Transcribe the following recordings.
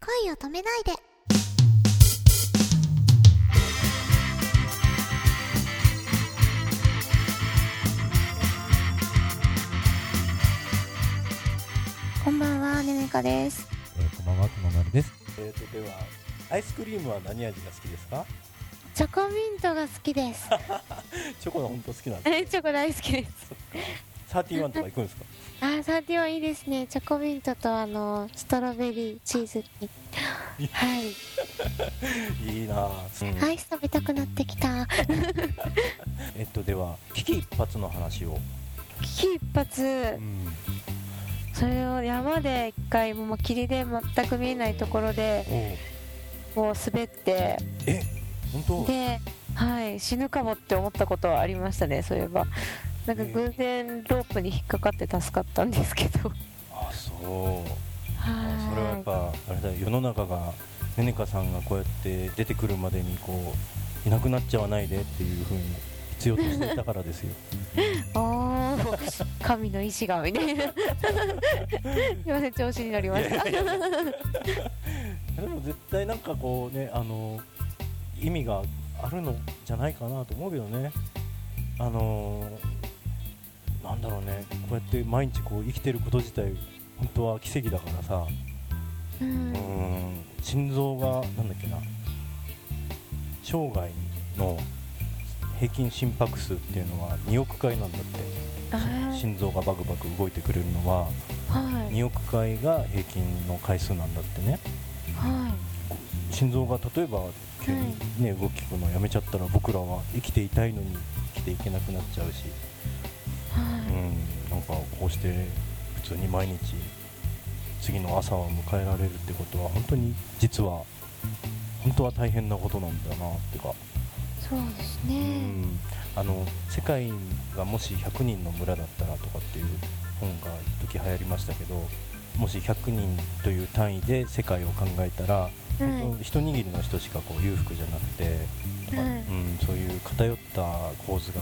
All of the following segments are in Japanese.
恋を止めないでこんばんはねねかですえー、こんばんは、くままるです。えーと、では、アイスクリームは何味が好きですか？チョコミントが好きです チョコの本当好きなんです。えチョコ大好きですそっか。サーティワンとか行くんですか？あーサーティワンいいですね。チョコミントとあのストロベリーチーズにはい。いいなぁ、うん。アイス食べたくなってきた。えっと、では、危機一髪の話を。危機一髪。うん。それを山で一回もう霧で全く見えないところでこう滑って。え、本当？で、はい、死ぬかもって思ったことはありましたねそういえばなんか偶然ロープに引っかかって助かったんですけど。あ、そう。はそれはやっぱ、あれだ、世の中が、ねねかさんがこうやって出てくるまでに、こう、いなくなっちゃわないでっていうふうに必要としていたからですよ。おー神の意志がみたいな。すいません調子に乗りました。いやいやいでも絶対なんかこうねあの意味があるのじゃないかなと思うけどね。あのなんだろうね。こうやって毎日こう生きてること自体本当は奇跡だからさ。ううん。ん心臓がなんだっけな。生涯の平均心拍数っていうのは2億回なんだって。心臓がバクバク動いてくれるのははい。2億回が平均の回数なんだってね。は心臓が例えば急に、ね動きくのやめちゃったら僕らは生きていたいのに生きていけなくなっちゃうし、いはうん、なんかこうして普通に毎日次の朝を迎えられるってことは本当に実は本当は大変なことなんだなっていうか、いそうですうねん、あの世界がもし100人の村だったらとかっていう本が一時流行りましたけどもし100人という単位で世界を考えたらはい。本当一握りの人しかこう裕福じゃなくて、まあはい。うん、そういう偏った構図が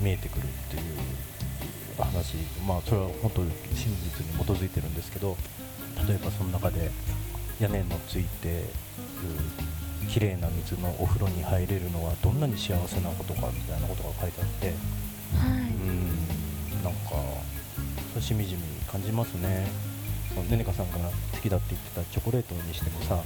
見えてくるっていう話、まあ、それは本当に真実に基づいてるんですけど例えばその中で屋根のついてる綺麗な水のお風呂に入れるのはどんなに幸せなことかみたいなことが書いてあって、はうん、なんかそれしみじみ感じますね。ねねかさんが好きだって言ってたチョコレートにしてもさ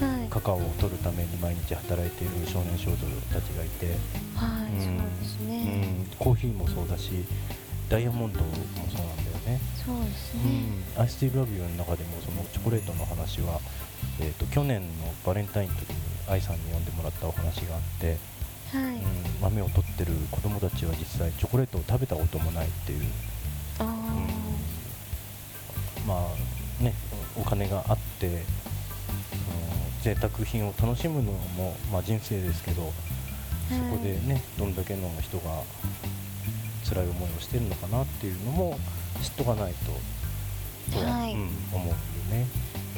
いはい。カカオを取るために毎日働いている少年少女たちがいて、はい、うんそうですうね、ん、コーヒーもそうだしダイヤモンドもそうなんだよね、そうですうね、ん、アイスティーラビューの中でもそのチョコレートの話は、えー、と去年のバレンタインの時に愛さんに読んでもらったお話があって、はい、うん、豆を取ってる子供たちは実際チョコレートを食べたこともないっていう、あまあねお金があってその贅沢品を楽しむのも、まあ、人生ですけど、ーそこでねどんだけの人が辛い思いをしてるのかなっていうのも知っとかないととは、はいうん、思うよね。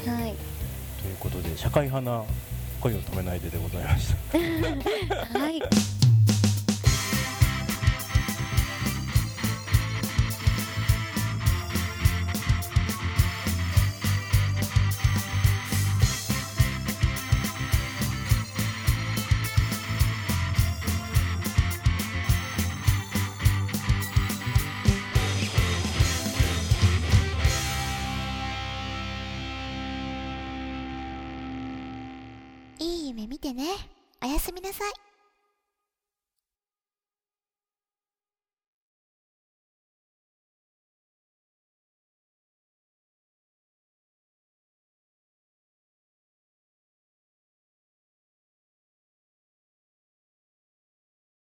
はい、はい、ということで社会派な恋を止めないででございました。はい、いい夢見てね。おやすみなさい。